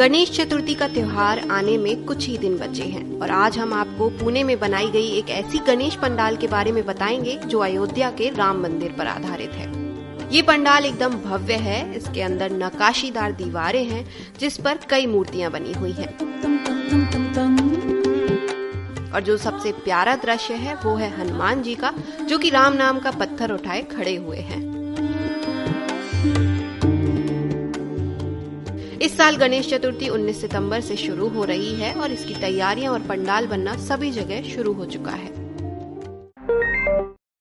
गणेश चतुर्थी का त्योहार आने में कुछ ही दिन बचे हैं और आज हम आपको पुणे में बनाई गई एक ऐसी गणेश पंडाल के बारे में बताएँगे जो अयोध्या के राम मंदिर पर आधारित है। ये पंडाल एकदम भव्य है, इसके अंदर नकाशीदार दीवारें हैं, जिस पर कई मूर्तियाँ बनी हुई हैं। और जो सबसे प्यारा दृश्य है, वो है हनुमान जी का, जो कि राम नाम का पत्थर उठाए खड़े हुए हैं। इस साल गणेश चतुर्थी 19 सितंबर से शुरू हो रही है और इसकी तैयारियाँ और पंडाल बनना सभी जगह शुरू हो चुका है।